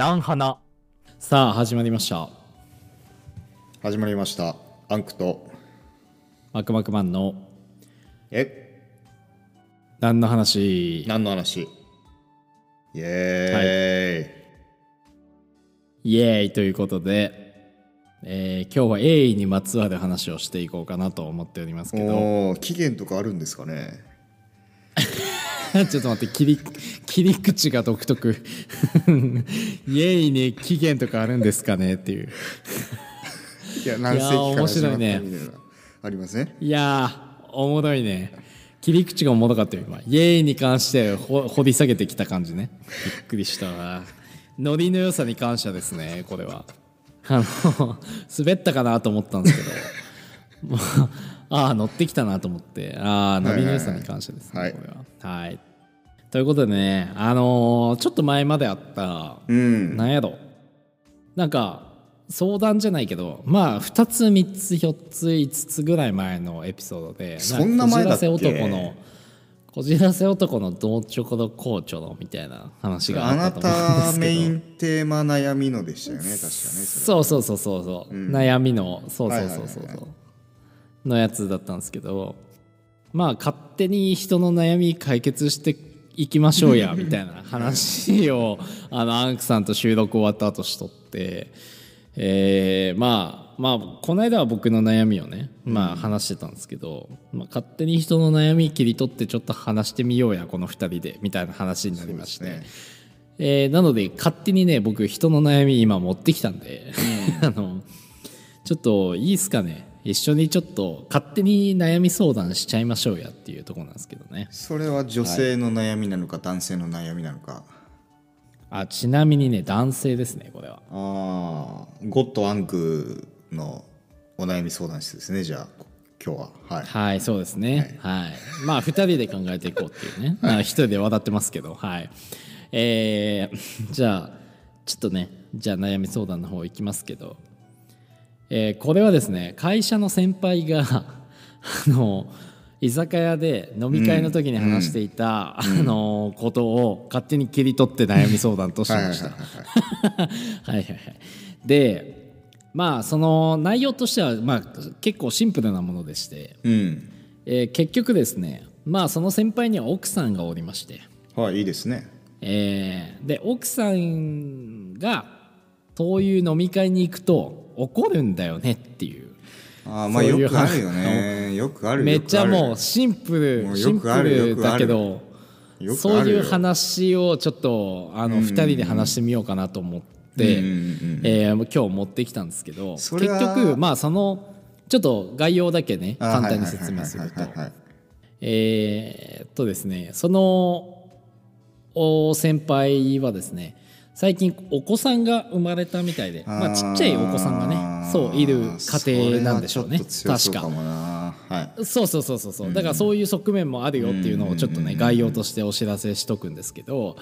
南花。さあ始まりました。始まりました。アンクと。マクマクマンの。え？何の話？何の話？イエイ。エーイということで、えー今日は鋭意にまつわる話をしていこうかなと思っておりますーイ、けど期限とかあるんですかね？ちょっと待って切り切り口が独特。イエーイに期限とかあるんですかねっていう。いや何世紀から面始まった白いねみたいなありますね。いやーおもろいね。切り口がおもろかったよ今。イエーイに関してほ掘り下げてきた感じね。びっくりしたわ。ノリの良さに感謝ですねこれは。あの滑ったかなと思ったんですけどああ乗ってきたなと思って。ああノリの良さに感謝ですね、はい。これは。はい。ということでねあのーちょっと前まであったうん。なんやろ。なんか相談じゃないけどまあ2つ3つ4つ5つぐらい前のエピソードでそんな前だっけ？こじらせ男のこじらせ男の同チョコドコーチョのみたいな話があなあったと思うんですけど。たメインテーマ悩みのでしたよね確かねそれそうそうそうそうそう、悩みのそうそうそうそうはいはいはいはそうのやつだったんですけどまあ勝手に人の悩み解決していきましょうや みたいな話をあのアンクさんと収録終わった後しとって、えーまあまあこの間は僕の悩みをね、まあ、話してたんですけど、まあ、勝手に人の悩み切り取ってちょっと話してみようやこの2人でみたいな話になりまして。えーなので勝手にね僕人の悩み今持ってきたんで、あのちょっといいっすかね？一緒にちょっと勝手に悩み相談しちゃいましょうやっていうところなんですけどね。それは女性の悩みなのか、男性の悩みなのか。あちなみにね男性ですねこれは。ああゴッドアンクのお悩み相談室ですねじゃあ今日は。はい。はいそうですね。はい、まあ2人で考えていこうっていうね、まあ、1人で笑ってますけど。はい。えーじゃあちょっとねじゃあ悩み相談の方いきますけどえーこれはですね会社の先輩が あの居酒屋で飲み会の時に話していた、あのことを勝手に切り取って悩み相談としました。はいはいはいはい。はいはい。でまあその内容としては、まあ、結構シンプルなものでして、うん。えー結局ですねまあその先輩には奥さんがおりまして、はいいいですね。えーで奥さんがそういう飲み会に行くと怒るんだよねっていう。あーまあそういうよくあるよね。よくあるめっちゃもうよシンプルシンプルだけどそういう話をちょっとあの2人で話してみようかなと思って、うんうんうんえー今日持ってきたんですけど結局まあそのちょっと概要だけね簡単に説明すると。えーっとですねそのお先輩はですね最近お子さんが生まれたみたいでまあ、ちっちゃいお子さんがねそういる家庭なんでしょうね。確か。はい。そうそうそうそうそう。だからそういう側面もあるよっていうのをちょっとね概要としてお知らせしとくんですけど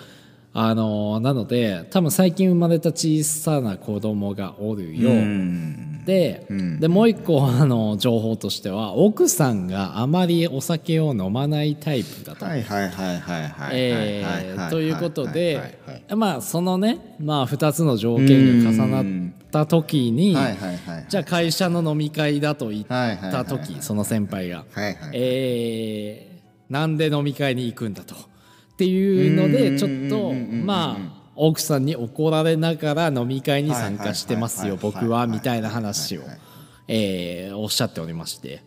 あのなので多分最近生まれた小さな子供がおるよ。うんででもう一個あの情報としては奥さんがあまりお酒を飲まないタイプだと。はいはいはいはいはいえはいーということはいではいはい。まあそのねまあ2つの条件が重なった時にはいはいはいじゃあ会社の飲み会だと言ったはいはいはい時その先輩が。はいはいえーなんで飲み会に行くんだと。っていうのでちょっとまあ奥さんに怒られながら飲み会に参加してますよ僕はみたいな話をえーおっしゃっておりまして。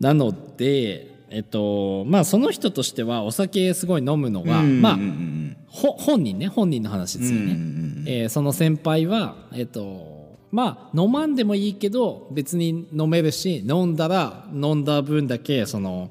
なのでえっとまあその人としてはお酒すごい飲むのがまあほ本人ね本人の話ですよね、えーその先輩はえっとまあ飲まんでもいいけど別に飲めるし飲んだら飲んだ分だけその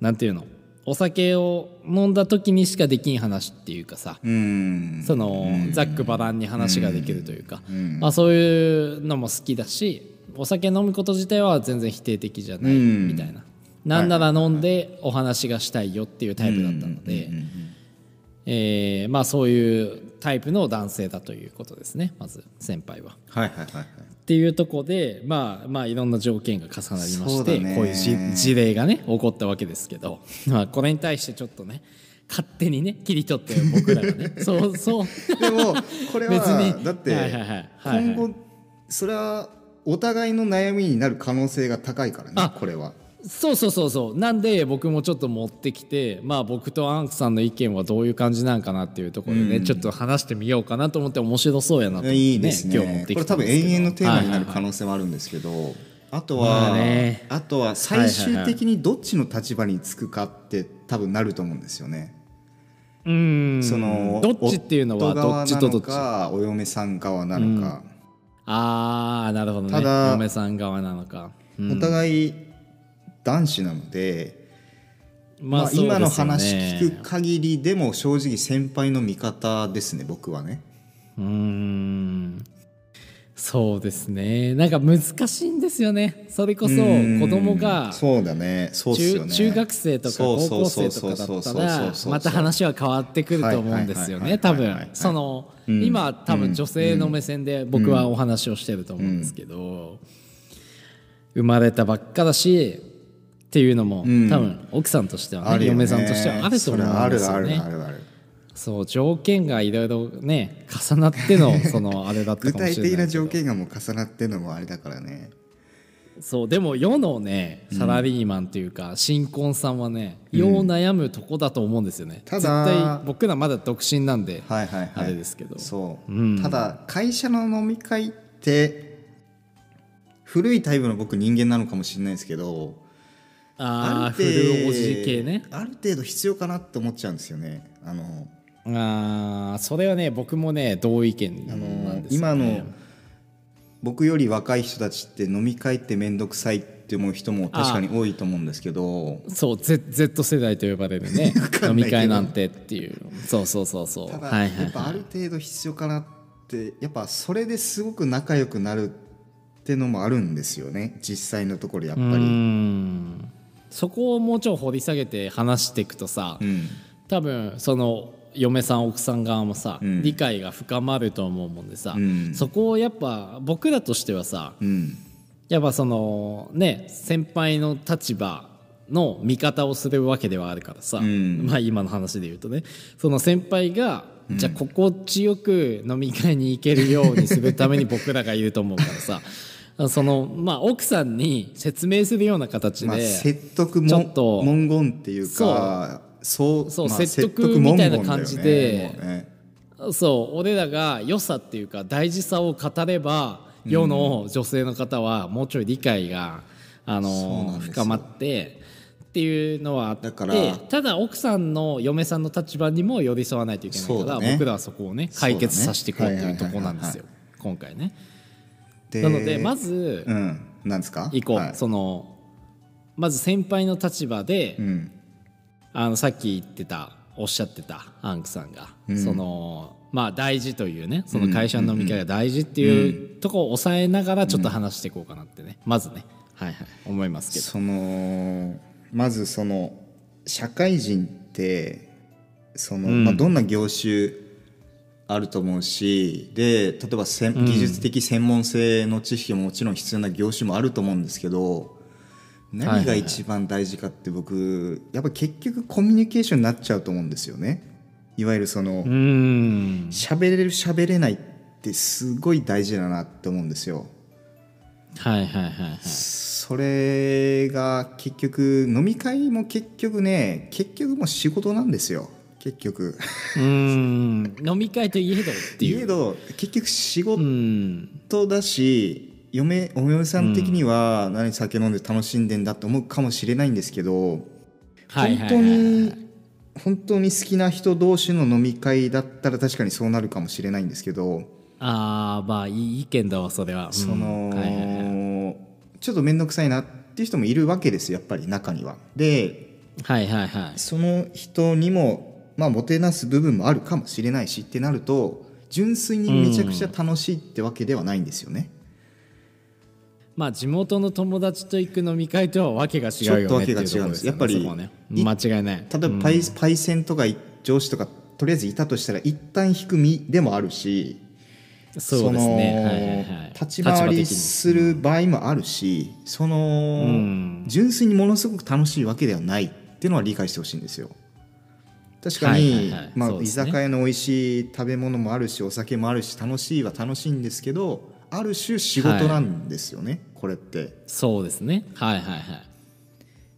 なんていうのお酒を飲んだ時にしかできん話っていうかさ、うん。そのざっくばらんに話ができるというか、まあ、そういうのも好きだしお酒飲むこと自体は全然否定的じゃないうん。みたいな、なんなら飲んでお話がしたいよっていうタイプだったので、えーまあそういうタイプの男性だということですねまず先輩は。はいはいはいはいっていうところでまあまあいろんな条件が重なりまして、ね。こういうじ事例がね起こったわけですけど、まあ、これに対してちょっとね勝手にね切り取って僕らがね そうそう。でもこれ別にはだってはいはいはい。今後それはお互いの悩みになる可能性が高いからねあこれは。そうそうそうそう。なんで僕もちょっと持ってきてまあ僕とアンクさんの意見はどういう感じなんかなっていうところでね、ちょっと話してみようかなと思って面白そうやなと思って、ね、いいですね。今日持ってきこれ多分永遠のテーマになる可はいはいはい能性もあるんですけど、あとまは、あね。あとは最終的にどっちの立場につくかって多分なると思うんですよね。うーんそのどっちっていうのは夫どっちとどっち？かお嫁さん側なのか、ああなるほどね。ただ嫁さん側なのか、うん。お互い男子なので、ままあ、今の話聞く限りでも正直先輩の味方ですね僕はね。うーん。そうですね。なんか難しいんですよね。それこそ子供がそうだね。そうっすよね。中中学生とか高校生とかだったらまた話は変わってくると思うんですよね多分そのうん今多分女性の目線で僕はお話をしてると思うんですけど生まれたばっかだしっていうのも多ん。分奥さんとしてはねね。嫁さんとしてはあると思うんですよそれあるあるねあるある。そう条件がいろいろね重なっての そのあれだった具かもしれないけど。体的な条件がもう重なってるのもあれだからね。そうでも世のねサラリーマンというか、新婚さんはねよう悩むとこだと思うんですよね、ただ絶対僕らまだ独身なんで、はいはいはい。あれですけど。そう、うん。ただ会社の飲み会って古いタイプの僕人間なのかもしれないですけどああ古おじ系ね。ある程度必要かなって思っちゃうんですよね。あのああそれはね僕もね同意見なんですよ、今ね、の僕より若い人たちって飲み会って面倒くさいって思う人も確かに多いと思うんですけど。そう Z, Z 世代と呼ばれるね。飲み会なんてっていう。そうそうそうそう。ただ、はいはいやっぱあはいる程度必要かなってやっぱそれですごく仲良くなるってのもあるんですよね。実際のところやっぱり。んそこをもうちょい掘り下げて話していくとさ、うん。多分その嫁さん奥さん側もさ、うん。理解が深まると思うもんでさ、うん。そこをやっぱ僕らとしてはさうん。やっぱそのね先輩の立場の味方をするわけではあるからさ、ん。まあ今の話で言うとねその先輩が、じゃあ心地よく飲み会に行けるようにするために僕らがいると思うからさ そのまあ奥さんに説明するような形で、まあ、説得もちょっと文言っていうかそうそうまあ説得みたいな感じでねね。そう俺らが良さっていうか大事さを語れば世の女性の方はもうちょい理解が、うんですよ。深まってっていうのはあってだからただ奥さんの嫁さんの立場にも寄り添わないといけないから、ね。僕らはそこをね解決させていこうっていうところなんですよ。今回ね。なのでまずうんなんですか？行こう、はい。そのまず先輩の立場で、うん。あのさっき言ってたおっしゃってたアンクさんが、そのまあ大事というねその会社の飲み会が大事っていうとこを抑えながらちょっと話していこうかなってね。まずね。はいはい。思いますけど。そのまずその社会人ってその、まあ、どんな業種あると思うしで例えばせん技術的専門性の知識ももちろん必要な業種もあると思うんですけど何が一番大事かって僕やっぱ結局コミュニケーションになっちゃうと思うんですよね。いわゆるその喋れる喋れないってすごい大事だなって思うんですよ。はいはいはいはいそれが結局飲み会も結局ね結局もう仕事なんですよ結局。うーん。飲み会といえどっていう。けど結局仕う事ん。だし嫁お嫁さん的には何酒飲んで楽しんでんだって思うかもしれないんですけど本当に本当に好きな人同士の飲み会だったら確かにそうなるかもしれないんですけどああまあいい意見だわそれは、うん。その、はいはいはいちょっと面倒くさいなっていう人もいるわけですよやっぱり中には。ではいはいはい。その人にも、まあ、もてなす部分もあるかもしれないしってなると純粋にめちゃくちゃ楽しいってわけではないんですよね。まあ地元の友達と行く飲み会とはわけが違うよねちょっとわけが違うんです。ね。やっぱりね。間違いない。例えばパイ,、パイセンとか上司とかとりあえずいたとしたら一旦引く身でもあるしそうですね。はいはいはい。立ち回りする場合もあるしその、純粋にものすごく楽しいわけではないっていうのは理解してほしいんですよ。確かに、居酒屋の美味しい食べ物もあるしお酒もあるし楽しいは楽しいんですけどある種仕事なんですよね、これって。そうですね。はいはいはい。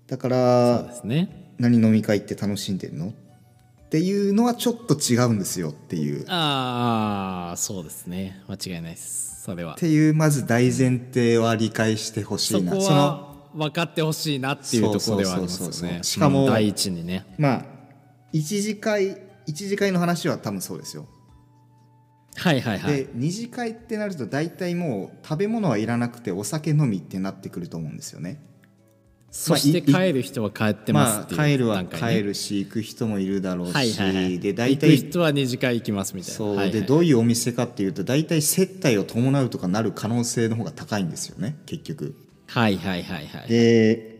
だかそうらですね。何飲み会って楽しんでるの？っていうのはちょっと違うんですよっていう。っああそうですね。間違いないです。それは。ていうまず大前提は理解してほしいな。そのは分かってほしいなっていうところではありますよね。しかもうん第一にね。まあ一次会一次会の話は多分そうですよ。はいはいはい。で二次会ってなると大体もう食べ物はいらなくてお酒飲みってなってくると思うんですよね。そして帰る人は帰ってますまっていうあ帰るは帰るし行く人もいるだろうし、はいはいはい。で大行く体人は二次会行きますみたいな。そう、はいはい。でどういうお店かっていうと大体接待を伴うとかなる可能性の方が高いんですよね結局。はいはいはいはい。で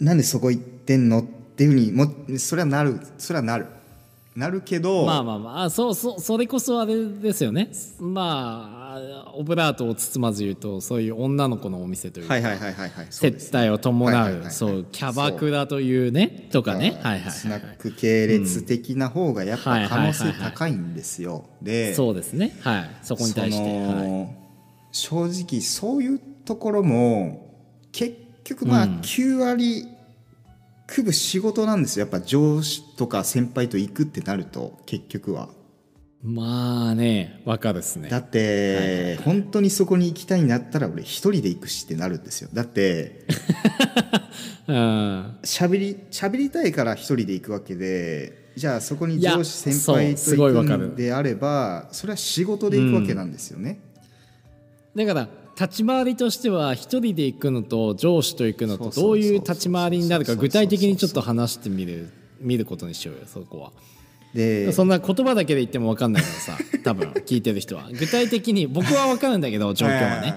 なんでそこ行ってんのっていうふうにもそれはなるそれはなる。なるけど、まあまあまああそうそうそれこそあれですよね。まあオブラートを包まず言うとそういう女の子のお店というか、はいはいはいはいはい接待を伴う、はいはいはいはい。そうキャバクラというねとかね。はいはいスナはい。ック系列的な方がやっぱ可能性はいはいはいはい高いんですよ。でそうですね。はい。そこに対して、はい、正直そういうところも結局まあ9割区分仕事なんですよ。やっぱ上司とか先輩と行くってなると結局は。まあねわかるっすね。だって、本当にそこに行きたいんだったら俺一人で行くしってなるんですよ。だって うん。喋り喋りたいから一人で行くわけでじゃあそこに上司先輩と行くんであればそれは仕事で行くわけなんですよね。だから立ち回りとしては一人で行くのと上司と行くのとどういう立ち回りになるか具体的にちょっと話してみる見ることにしようよそこは。でそんな言葉だけで言っても分かんないからさ多分。聞いてる人は。具体的に僕は分かるんだけど状況はね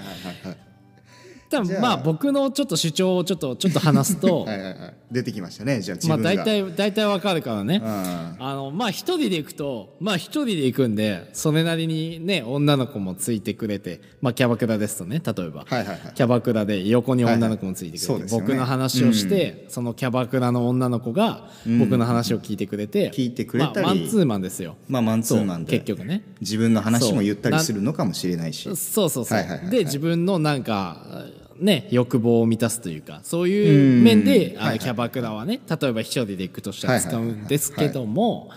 多分まあ僕のちょっと主張をちょっとちょっと話すと はい出てきましたね。じゃあ自まあ。大体大体分かるからね。うん。あのまあ一人で行くとまあ一人で行くんでそれなりにね女の子もついてくれてまあキャバクラですとね例えば、はいはいはい。キャバクラで横に女の子もついてくれて、はいはい。ね。僕の話をして、そのキャバクラの女の子が僕の話を聞いてくれて、聞いてくれたり。まあ、マンツーマンですよ。まあマンツーマンで。結局ね。自分の話も言ったりするのかもしれないし。そうそうそう、はいはいはいはい。で自分のなんかね欲望を満たすというかそういう面でキャバクラはね例えば一人で行くとしたら使うんですけども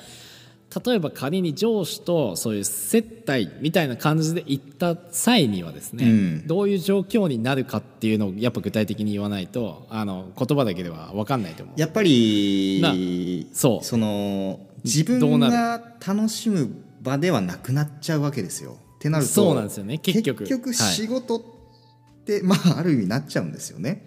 例えば仮に上司とそういう接待みたいな感じで行った際にはですね、うん。どういう状況になるかっていうのをやっぱ具体的に言わないとあの言葉だけでは分かんないと思う。やっぱりそう。の自分が楽しむ場ではなくなっちゃうわけですよ。ってなるとそうなんですよね結局。仕事って、まあ ある意味なっちゃうんですよね。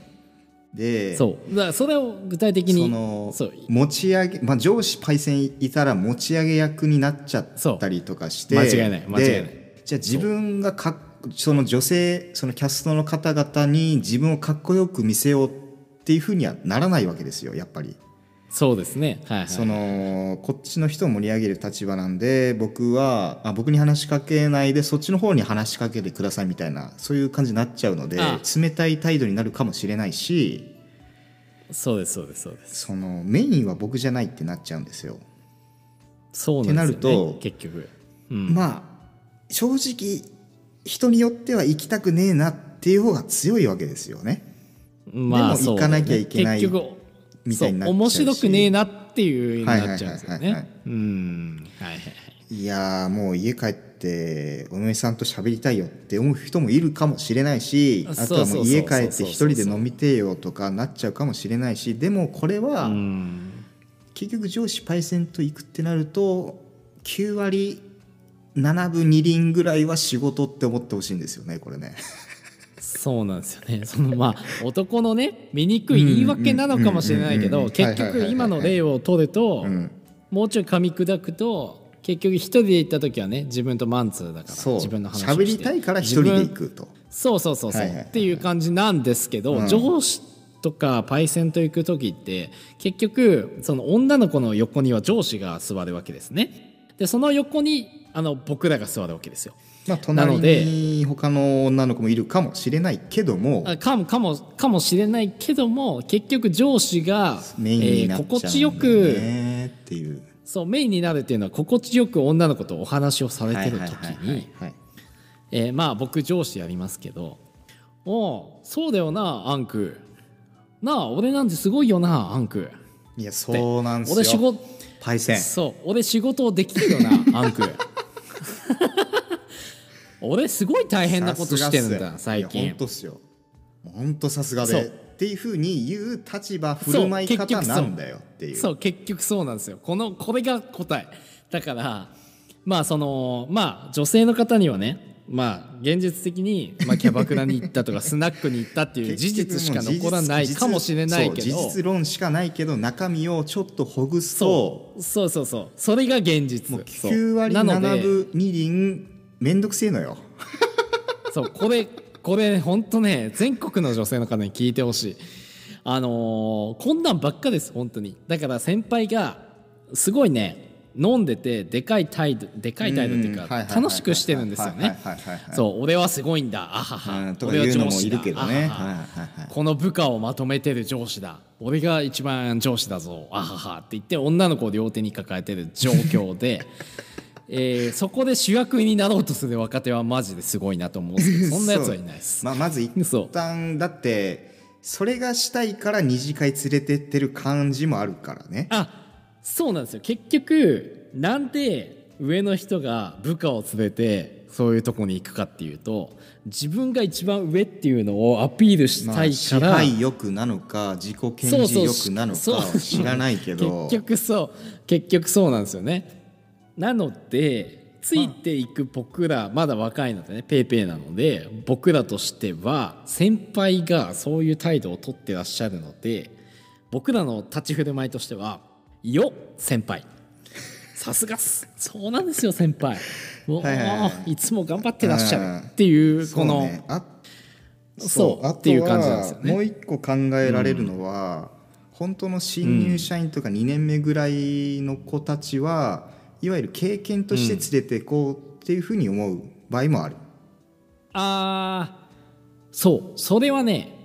でそうだそれを具体的にその持ち上げ、まあ、上司パイセンいたら持ち上げ役になっちゃったりとかして間違いない間違いないでじゃあ自分がかっその女性そのキャストの方々に自分をかっこよく見せようっていうふうにはならないわけですよやっぱり。そうですね。はいはい。そのこっちの人を盛り上げる立場なんで僕はあ僕に話しかけないでそっちの方に話しかけてくださいみたいなそういう感じになっちゃうのであ。冷たい態度になるかもしれないしそうですそうですそうです。そのメインは僕じゃないってなっちゃうんですよ。そうなんですよ、ね、ってなると結局、うん、まあ正直人によっては行きたくねえなっていう方が強いわけですよね。まあでも行かなきゃいけないそうだねみたいになっちゃうしそう面白くねえなっていうになっちゃうんですよね。うん。はいはいはい。いやーもう家帰ってお嫁さんと喋りたいよって思う人もいるかもしれないしあとはもう家帰って一人で飲みてえよとかなっちゃうかもしれないしでもこれはうん結局上司パイセンと行くってなると9割7分2厘ぐらいは仕事って思ってほしいんですよねこれね。そうなんですよね。そのまあ男のね醜い言い訳なのかもしれないけど結局今の例を取るとうん。もうちょい噛み砕くと結局一人で行った時はね自分とマンツーだから自分の話を喋りたいから一人で行くと。そうそうそうそう、はいはいはい。っていう感じなんですけど、うん。上司とかパイセンと行く時って結局その女の子の横には上司が座るわけですね。でその横にあの僕らが座るわけですよまあ、な隣のでに他の女の子もいるかもしれないけどもあかもかもかもしれないけども結局上司が、メインになっちゃうんだよえー心地よくねっていうそうメインになるっていうのは心地よく女の子とお話をされてる時にまあ僕上司やりますけど「おうそうだよなアンク。なあ俺なんてすごいよなアンク。いやそうなんですよ。俺仕事そう俺仕事できるよなアンク 俺すごい大変なことしてるんだ最近。本当っすよ。本当さすがでっていうふうに言う立場振る舞い方なんだよっていう。そう結局そうなんですよ。このこれが答え。だからまあそのまあ女性の方にはねまあ現実的に、まあ、キャバクラに行ったとか スナックに行ったっていう事実しか残らないかもしれないけど。事実論しかないけど中身をちょっとほぐすと。そうそうそう。そうそれが現実。そう9割なので7分2厘めんどくせえのよ。そうこれこれ本当ね全国の女性の方に聞いてほしい。あのーこんなんばっかです本当に。だから先輩がすごいね飲んでてでかい態度でかい態度っていうか楽しくしてるんですよね。そう俺はすごいんだ。あはは。俺は上司だ。この部下をまとめてる上司だ。俺が一番上司だぞ。あはは。って言って女の子を両手に抱えてる状況で、えーそこで主役になろうとする若手はマジですごいなと思うんですけどそんなやつはいないです。まあ、まず一そう。旦だってそれがしたいから二次会連れてってる感じもあるからね。あそうなんですよ。結局なんで上の人が部下を連れてそういうとこに行くかっていうと自分が一番上っていうのをアピールしたまあ、い支から、配欲なのか自己顕示欲なのか知らないけど。結局そう。結局そうなんですよねなのでついていく僕らまだ若いのでねペイペイなので僕らとしては先輩がそういう態度をとってらっしゃるので僕らの立ち振る舞いとしては「よ先輩。さすがっす。そうなんですよ先輩。もう、はいはいはい。いつも頑張ってらっしゃる」っていうこのそうっていう感じなんですよね。はもう一個考えられるのは、本当の新入社員とか2年目ぐらいの子たちは、いわゆる経験として連れてこうっていうふうに思う場合もある、あーそう。それはね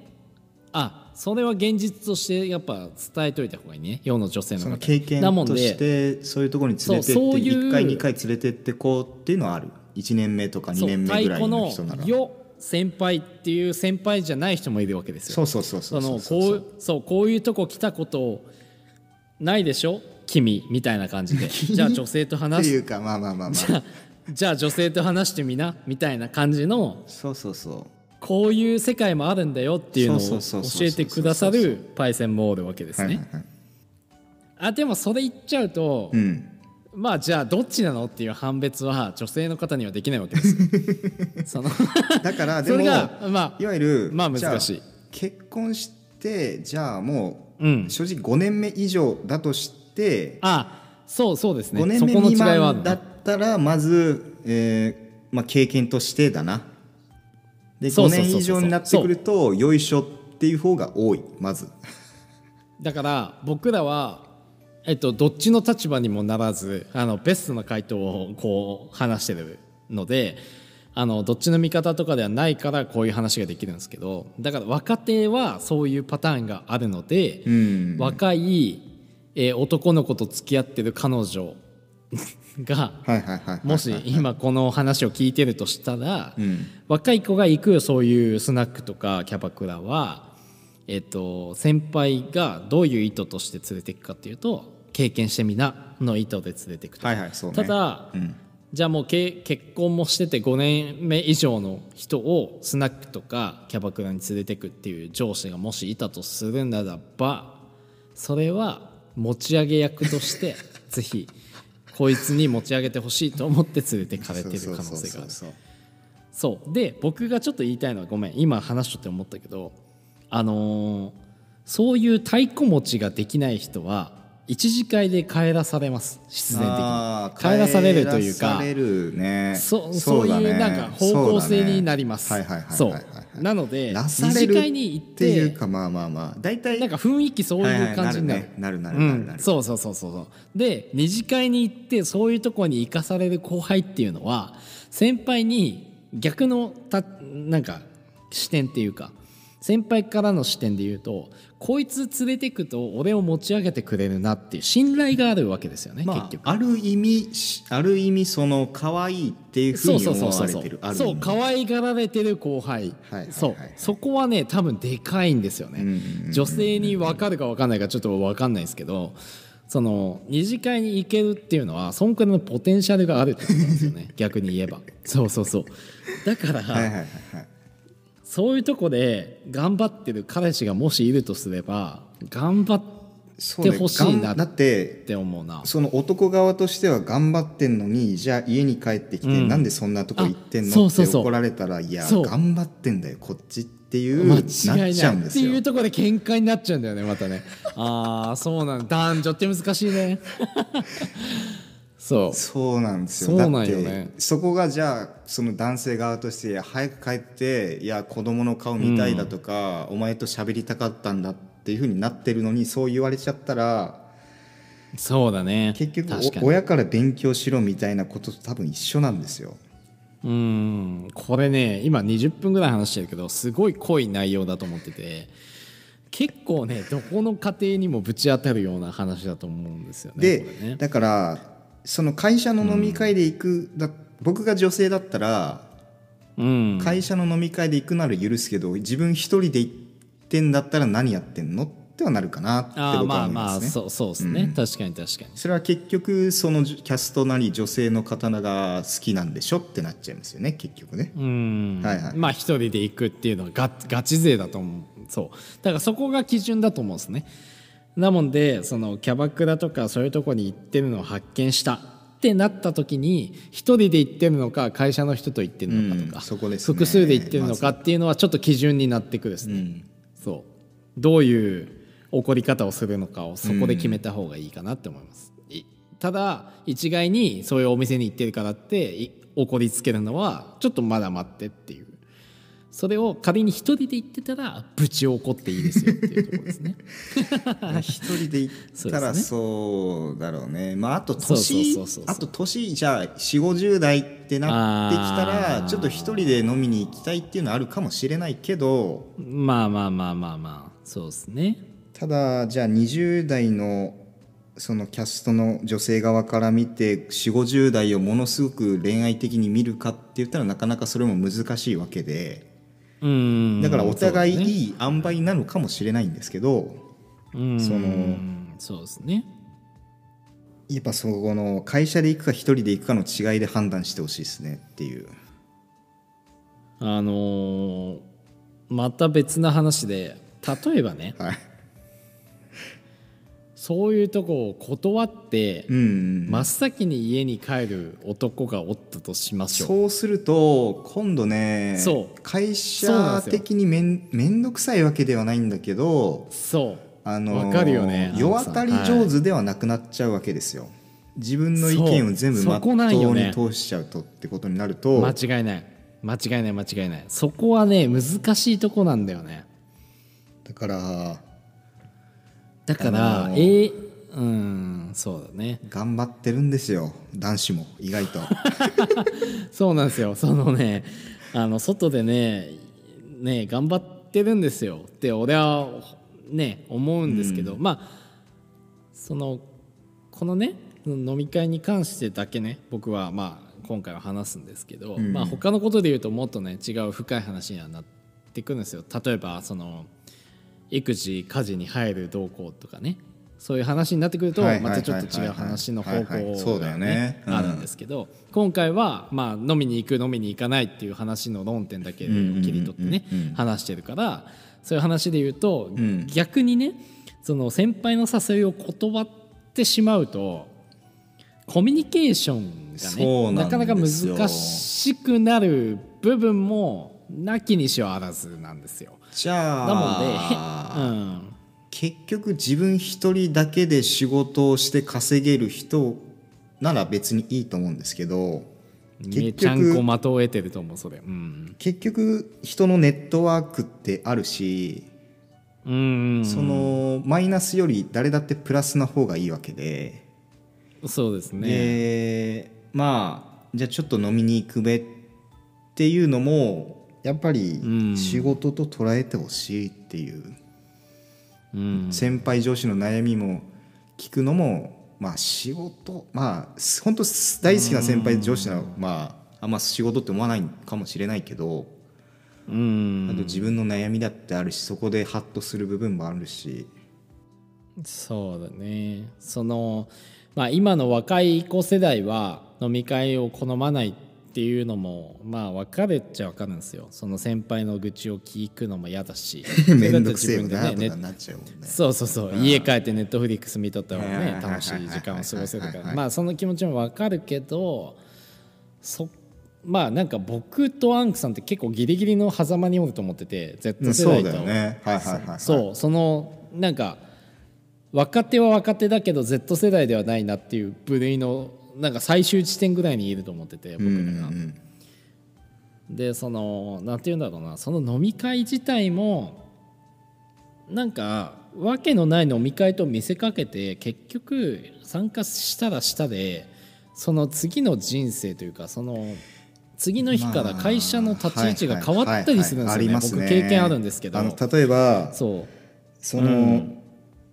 あそれは現実としてやっぱ伝えといた方がいいね。世の女性の方その経験としでてそういうところに連れてってそうそういう1回2回連れてってこうっていうのはある。1年目とか2年目ぐらいの人なら。先輩っていう先輩じゃない人もいるわけですよ。そうそうそうそうそうそうこういうとこ来たことないでしょ？君みたいな感じで。じゃあ女性と話しいうかまあまあまあまあ。じゃあ女性と話してみなみたいな感じのそうそうそう。こういう世界もあるんだよっていうのを教えてくださるパイセンもおるわけですね。はいはいはい。あでもそれ言っちゃうと、うん。まあじゃあどっちなのっていう判別は女性の方にはできないわけです。よ。そのだからでもそれがまあいわゆるまあ難しい。結婚してじゃあもう、うん。正直5年目以上だとしてあそうそうですね。5年目未満だったらまず、えーまあ、経験としてだな。で5そうそうそうそう。年以上になってくるとよいしょっていう方が多いまず。だから僕らはえっとどっちの立場にもならずあのベストな回答をこう話してるのであのどっちの味方とかではないからこういう話ができるんですけどだから若手はそういうパターンがあるので、うん。若い、えー男の子と付き合ってる彼女がもし今この話を聞いてるとしたら、ん。若い子が行くそういうスナックとかキャバクラは、えっと、先輩がどういう意図として連れていくかっていうと経験してみなの意図で連れていくと、はいはいね。ただ、うん。じゃあもうけ結婚もしてて5年目以上の人をスナックとかキャバクラに連れてくっていう上司がもしいたとするならばそれは持ち上げ役として ぜひこいつに持ち上げてほしいと思って連れてかれてる可能性がある。そう。で僕がちょっと言いたいのはごめん。今話しとって思ったけどあのーそういう太鼓持ちができない人は一次会で帰らされます。必然的に。帰らされるというか帰るね。そそういうなんか方向性になります。そうなのでら二次会に行っっていうてかまあまあまあ大体なんか雰囲気そういう感じになる。なるなるうなるなるなる。ん、そうそうそうそうそう。で二次会に行ってそういうところに行かされる後輩っていうのは先輩に逆のたなんか視点っていうか先輩からの視点で言うとこいつ連れてくと俺を持ち上げてくれるなっていう信頼があるわけですよね、まあ結局。ある意味しある意味その可愛いっていうふうに思われてるそう可愛がられてる後輩、はいはいはい。そう。そこはね多分でかいんですよね、うんうんうん。女性に分かるか分かんないかちょっと分かんないですけどその二次会に行けるっていうのはそんくらいのポテンシャルがあるってことなんですよね。逆に言えば。そうそうそう。だから、はいはいはいはいそういうとこで頑張ってる彼氏がもしいるとすれば頑張ってほしいながんだってて思うな。その男側としては頑張ってんのにじゃあ家に帰ってきて、うん。なんでそんなとこ行ってんあのって怒られたらいや頑張ってんだよこっちっていう間違いちない。ってゃうんですよ。いうところで喧嘩になっちゃうんだよねまたね。ああそうなん男女って難しいねそう。そうなんですよ。そうなんよね。だってそこがじゃあその男性側として早く帰っていや子供の顔見たいだとか、お前と喋りたかったんだっていうふうになってるのにそう言われちゃったらそうだね。結局親から勉強しろみたいなことと多分一緒なんですよ。うん。これね今20分ぐらい話してるけどすごい濃い内容だと思ってて結構ねどこの家庭にもぶち当たるような話だと思うんですよねで、ね。だからその会社の飲み会で行く、だ僕が女性だったらうん。会社の飲み会で行くなら許すけど自分一人で行ってんだったら何やってんの？ってはなるかなって僕はああまあ思いますね。まあそうそうですね、確かに確かに。それは結局そのキャストなり女性の方が好きなんでしょってなっちゃいますよね結局ね。うん。はいはい。まあ一人で行くっていうのはガガチ勢だと思う。そう。だからそこが基準だと思うんですねなもんでそのキャバクラとかそういうとこに行ってるのを発見したってなった時に一人で行ってるのか会社の人と行ってるのかとか、うんそこですね。複数で行ってるのかっていうのはちょっと基準になってくるですね、そう。どういう怒り方をするのかをそこで決めた方がいいかなって思います、いただ一概にそういうお店に行ってるからってい怒りつけるのはちょっとまだ待ってっていうそれを仮に一人で行ってたらぶち怒っていいですよっていうところですね。一人で行ったらそうだろうね。まああと年あと年じゃあ4 5 0代ってなってきたらちょっと一人で飲みに行きたいっていうのはあるかもしれないけど。まあまあまあまあまあそうですね。ただじゃあ20代のそのキャストの女性側から見て4 5 0代をものすごく恋愛的に見るかって言ったらなかなかそれも難しいわけで。うんだからお互いいい塩梅なのかもしれないんですけどうん。そのそうですね。やっぱそこの会社で行くか一人で行くかの違いで判断してほしいですねっていう。あのーまた別な話で例えばねはいそういうとこを断ってうん。真っ先に家に帰る男がおったとしましょう。そうすると今度ねそう。会社的にめん面倒くさいわけではないんだけどそう。あのわかるよね世当たり上手ではなくなっちゃうわけですよ、自分の意見を全部まっとうねに通しちゃうとってことになると間違いない。間違いない間違いない。そこはね難しいとこなんだよね。だからだから、えーうんそうだね。頑張ってるんですよ男子も意外と。そうなんですよ。そのねあの外でねね頑張ってるんですよ。って俺はね思うんですけど、まあそのこのね飲み会に関してだけね僕はまあ今回は話すんですけど、うん。まあ他のことで言うともっとね違う深い話にはなってくるんですよ。例えばその育児家事に入る動向とかねそういう話になってくるとはいまたちょっと違う話の方向がよね。あるんですけど今回はまあ飲みに行く飲みに行かないっていう話の論点だけで切り取ってね話してるからそういう話で言うとん。逆にねその先輩の誘いを断ってしまうとコミュニケーションがねなんかなか難しくなる部分もなきにしはあらずなんですよ。じなゃあ、ので、うん、結局自分一人だけで仕事をして稼げる人なら別にいいと思うんですけどめちゃんこ的を得てると思うそれ。うん、結局人のネットワークってあるし、うん、そのマイナスより誰だってプラスな方がいいわけで、そうですね。でまあじゃあちょっと飲みに行くべっていうのもやっぱり仕事と捉えてほしいっていう、うん。先輩上司の悩みも聞くのもまあ仕事。まあ本当大好きな先輩上司ならまああんま仕事って思わないかもしれないけどうん。あと自分の悩みだってあるしそこでハッとする部分もあるし。そうだね。そのまあ今の若い子世代は飲み会を好まないっていうのもまあ分かるっちゃ分かるんですよ。その先輩の愚痴を聞くのも嫌だし。面倒くせえよななっちゃうもんね。そうそうそう。家帰ってネットフリックス見とった方がはいはいはいはいね楽しい時間を過ごせるから。まあその気持ちも分かるけどそまあなんか僕とアンクさんって結構ギリギリの狭間におると思ってて Z 世そう代とだよね。はいはいはいはい。そうそのなんか若手は若手だけど Z 世代ではないなっていう部類のなんか最終地点ぐらいにいると思ってて僕うんらが。うんでそのなんて言うんだろうな。その飲み会自体もなんかわけのない飲み会と見せかけて結局参加したらしたでその次の人生というかその次の日から会社の立ち位置が変わったりするんですよね。僕経験あるんですけど。あの例えばそう。その、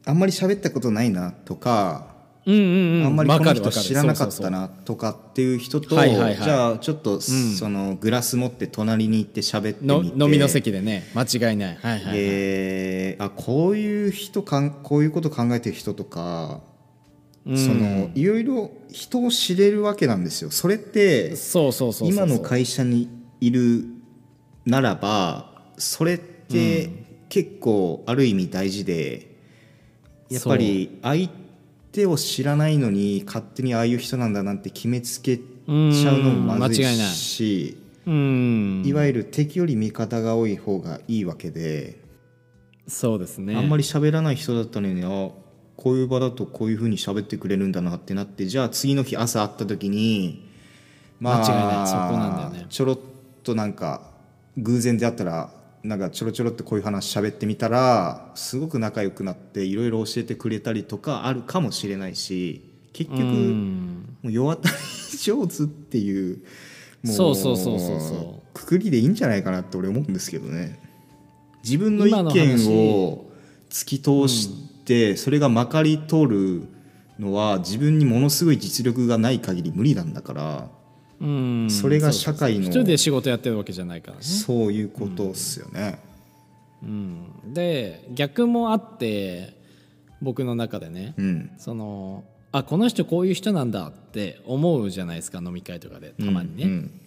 あんまり喋ったことないなとか、うんうんうん。あんまりこの人知らなかったなとかっていう人と、じゃあちょっと、そのグラス持って隣に行って喋ってのみて。飲みの席でね。間違いない。はいはい、はい。であこういう人かんこういうこと考えてる人とか、そのいろいろ人を知れるわけなんですよ。それってそうそうそうそう今の会社にいるならばそれって結構ある意味大事で、やっぱり相手を知らないのに勝手にああいう人なんだなんて決めつけちゃうのもまずいうん間違いない。し、うん。いわゆる敵より味方が多い方がいいわけで、そうですね。あんまり喋らない人だったのにあこういう場だとこういうふうに喋ってくれるんだなってなってじゃあ次の日朝会った時にまあ間違いない。そこなんだよね。ちょろっとなんか偶然であったらなんかちょろちょろってこういう話喋ってみたらすごく仲良くなっていろいろ教えてくれたりとかあるかもしれないし結局うん。もう世渡り上手っていうもそうそうそうそうそう。くくりでいいんじゃないかなって俺思うんですけどね。自分の意見を突き通してそれがまかり通るのは自分にものすごい実力がない限り無理なんだからうん。それが社会の一人で仕事やってるわけじゃないからね。そういうことっすよね。うん。で逆もあって僕の中でねうん。そのあこの人こういう人なんだって思うじゃないですか飲み会とかでたまにね、うん。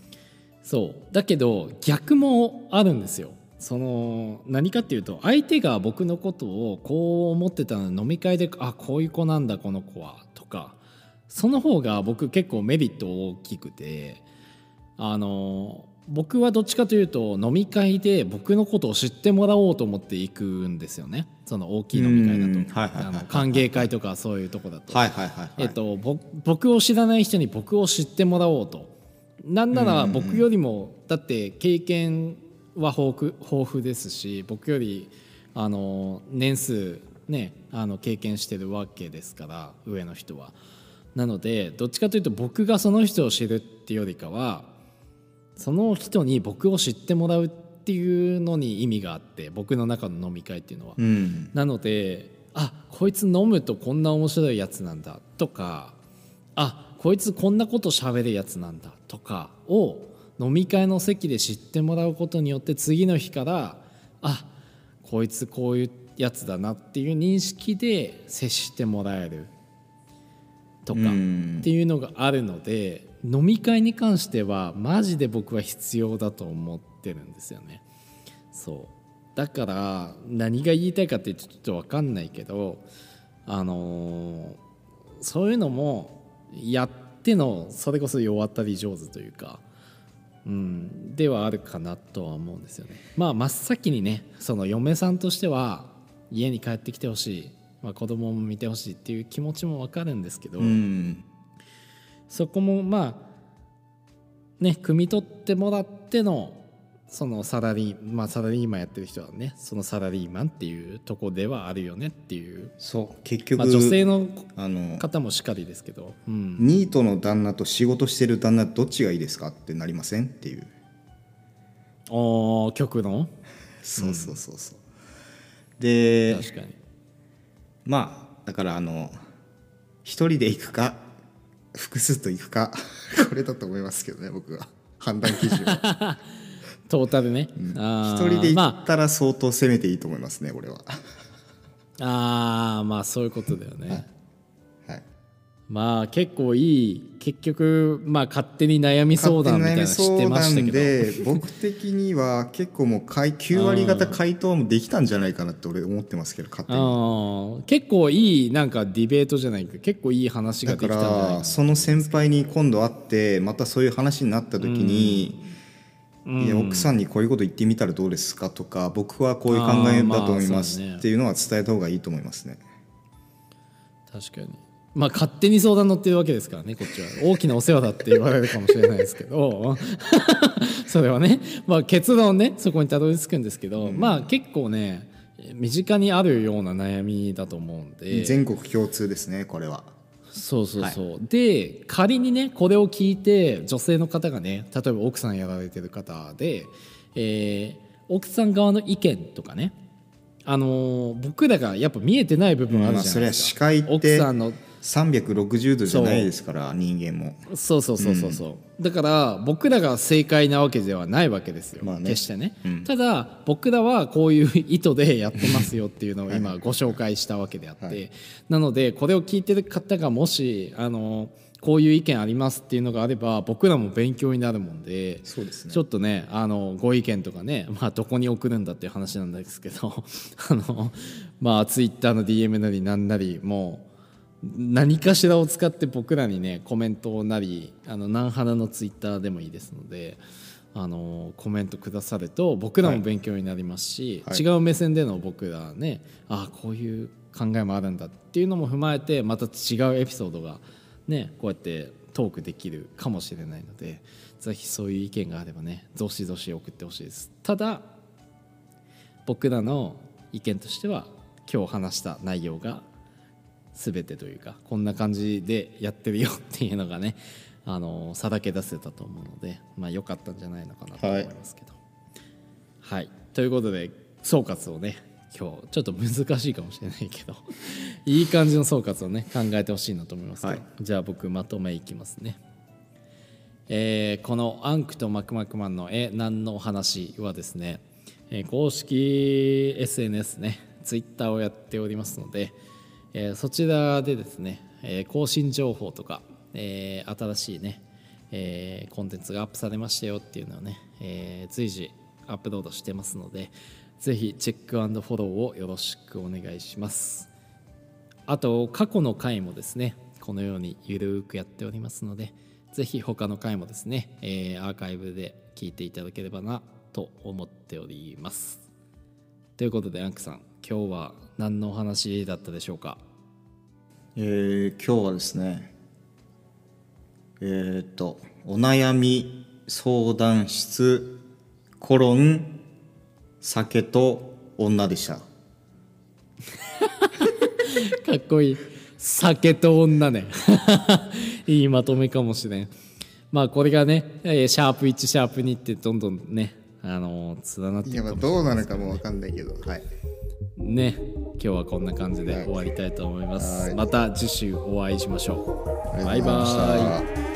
そう。だけど逆もあるんですよ。その何かっていうと相手が僕のことをこう思ってたのに飲み会であこういう子なんだこの子はとかその方が僕結構メリット大きくてあの僕はどっちかというと飲み会で僕のことを知ってもらおうと思って行くんですよねその大きい飲み会だと、あの歓迎会とかそういうとこだと。はいはいはいはい。えっと、ぼ僕を知らない人に僕を知ってもらおうとなんなら僕よりもだって経験は豊富豊富ですし僕よりあの年数ねあの経験してるわけですから上の人は。なのでどっちかというと僕がその人を知るっていうよりかはその人に僕を知ってもらうっていうのに意味があって僕の中の飲み会っていうのは。うんなのであこいつ飲むとこんな面白いやつなんだとかあこいつこんなこと喋るやつなんだとかを飲み会の席で知ってもらうことによって次の日からあこいつこういうやつだなっていう認識で接してもらえるとかうんっていうのがあるので飲み会に関してはマジで僕は必要だと思ってるんですよね。そうだから何が言いたいかってちょっと分かんないけどあのーそういうのもやってのそれこそ世渡り上手というか、うん、ではあるかなとは思うんですよね。まあ真っ先にねその嫁さんとしては家に帰ってきてほしい、まあ、子供も見てほしいっていう気持ちも分かるんですけど、うん。そこもまあね汲み取ってもらってのそのサラリーまあサラリーマンやってる人はねそのサラリーマンっていうとこではあるよねっていう、そう結局、まあ、女性のあの方もしかりですけど、うん、ニートの旦那と仕事してる旦那どっちがいいですかってなりませんっていう。おー曲のそうそうそうそう、で確かにまあだからあの一人で行くか複数と行くかこれだと思いますけどね僕は。判断基準は。トータルね、あー一人で行まったら相当攻めていいと思いますね俺は。ああーまあそういうことだよね、はいまあ結構いい結局まあ勝手に悩み相談みたいなのしてましたけど。で僕的には結構もう回9割方回答もできたんじゃないかなって俺思ってますけど勝手に。結構いいなんかディベートじゃないけど結構いい話ができだかたんじゃないらその先輩に今度会ってまたそういう話になった時に、いや奥さんにこういうこと言ってみたらどうですかとか僕はこういう考えだと思いますねっていうのは伝えた方がいいと思いますね。確かにまあ勝手に相談乗ってるわけですからねこっちは。大きなお世話だって言われるかもしれないですけど。それはねまあ結論ねそこにたどり着くんですけど、まあ結構ね身近にあるような悩みだと思うんで。全国共通ですねこれは。そうそうそう、で仮にねこれを聞いて女性の方がね例えば奥さんやられてる方で、えー奥さん側の意見とかねあのー僕らがやっぱ見えてない部分あるじゃないですか、視界って奥さんの360度じゃないですから人間も。そうそうそうそうそう、だから僕らが正解なわけではないわけですよ、まあね。決してね、ただ僕らはこういう意図でやってますよっていうのを今ご紹介したわけであって、なのでこれを聞いてる方がもしあのこういう意見ありますっていうのがあれば僕らも勉強になるもんでそうですね。ちょっとねあのご意見とかね、まあ、どこに送るんだっていう話なんですけど あのまあツイッターの DM なりなんなりもう何かしらを使って僕らにねコメントなりあの南花のツイッターでもいいですのであのコメントくださると僕らも勉強になりますし、はい。違う目線での僕らねあこういう考えもあるんだっていうのも踏まえてまた違うエピソードがねこうやってトークできるかもしれないのでぜひそういう意見があればねどしどし送ってほしいです。ただ僕らの意見としては今日話した内容が全てというかこんな感じでやってるよっていうのがね あのさらけ出せたと思うのでまあ良かったんじゃないのかなと思いますけど。はい、ということで総括をね今日ちょっと難しいかもしれないけど いい感じの総括をね考えてほしいなと思いますけど、はい。じゃあ僕まとめいきますね。えーこの「アンクとマクマクマンの絵何のお話」はですね、えー公式 SNS ねツイッターをやっておりますので、えーそちらでですね、えー更新情報とか、えー新しいね、えーコンテンツがアップされましたよっていうのをね、えー随時アップロードしてますのでぜひチェックフォローをよろしくお願いします。あと過去の回もですねこのようにゆるーくやっておりますのでぜひ他の回もですね、えーアーカイブで聞いていただければなと思っております。ということでアンクさん今日は何のお話だったでしょうか？えー今日はですねえーっとお悩み相談室コロン酒と女でした。かっこいい。酒と女ね。いいまとめかもしれん。まあこれがね、えーシャープ1シャープ2ってどんどんねあのー連なっていくかもしれないどうなるかもわかんないけどはい。ね今日はこんな感じで終わりたいと思います、はい。また次週お会いしましょう。バイバイ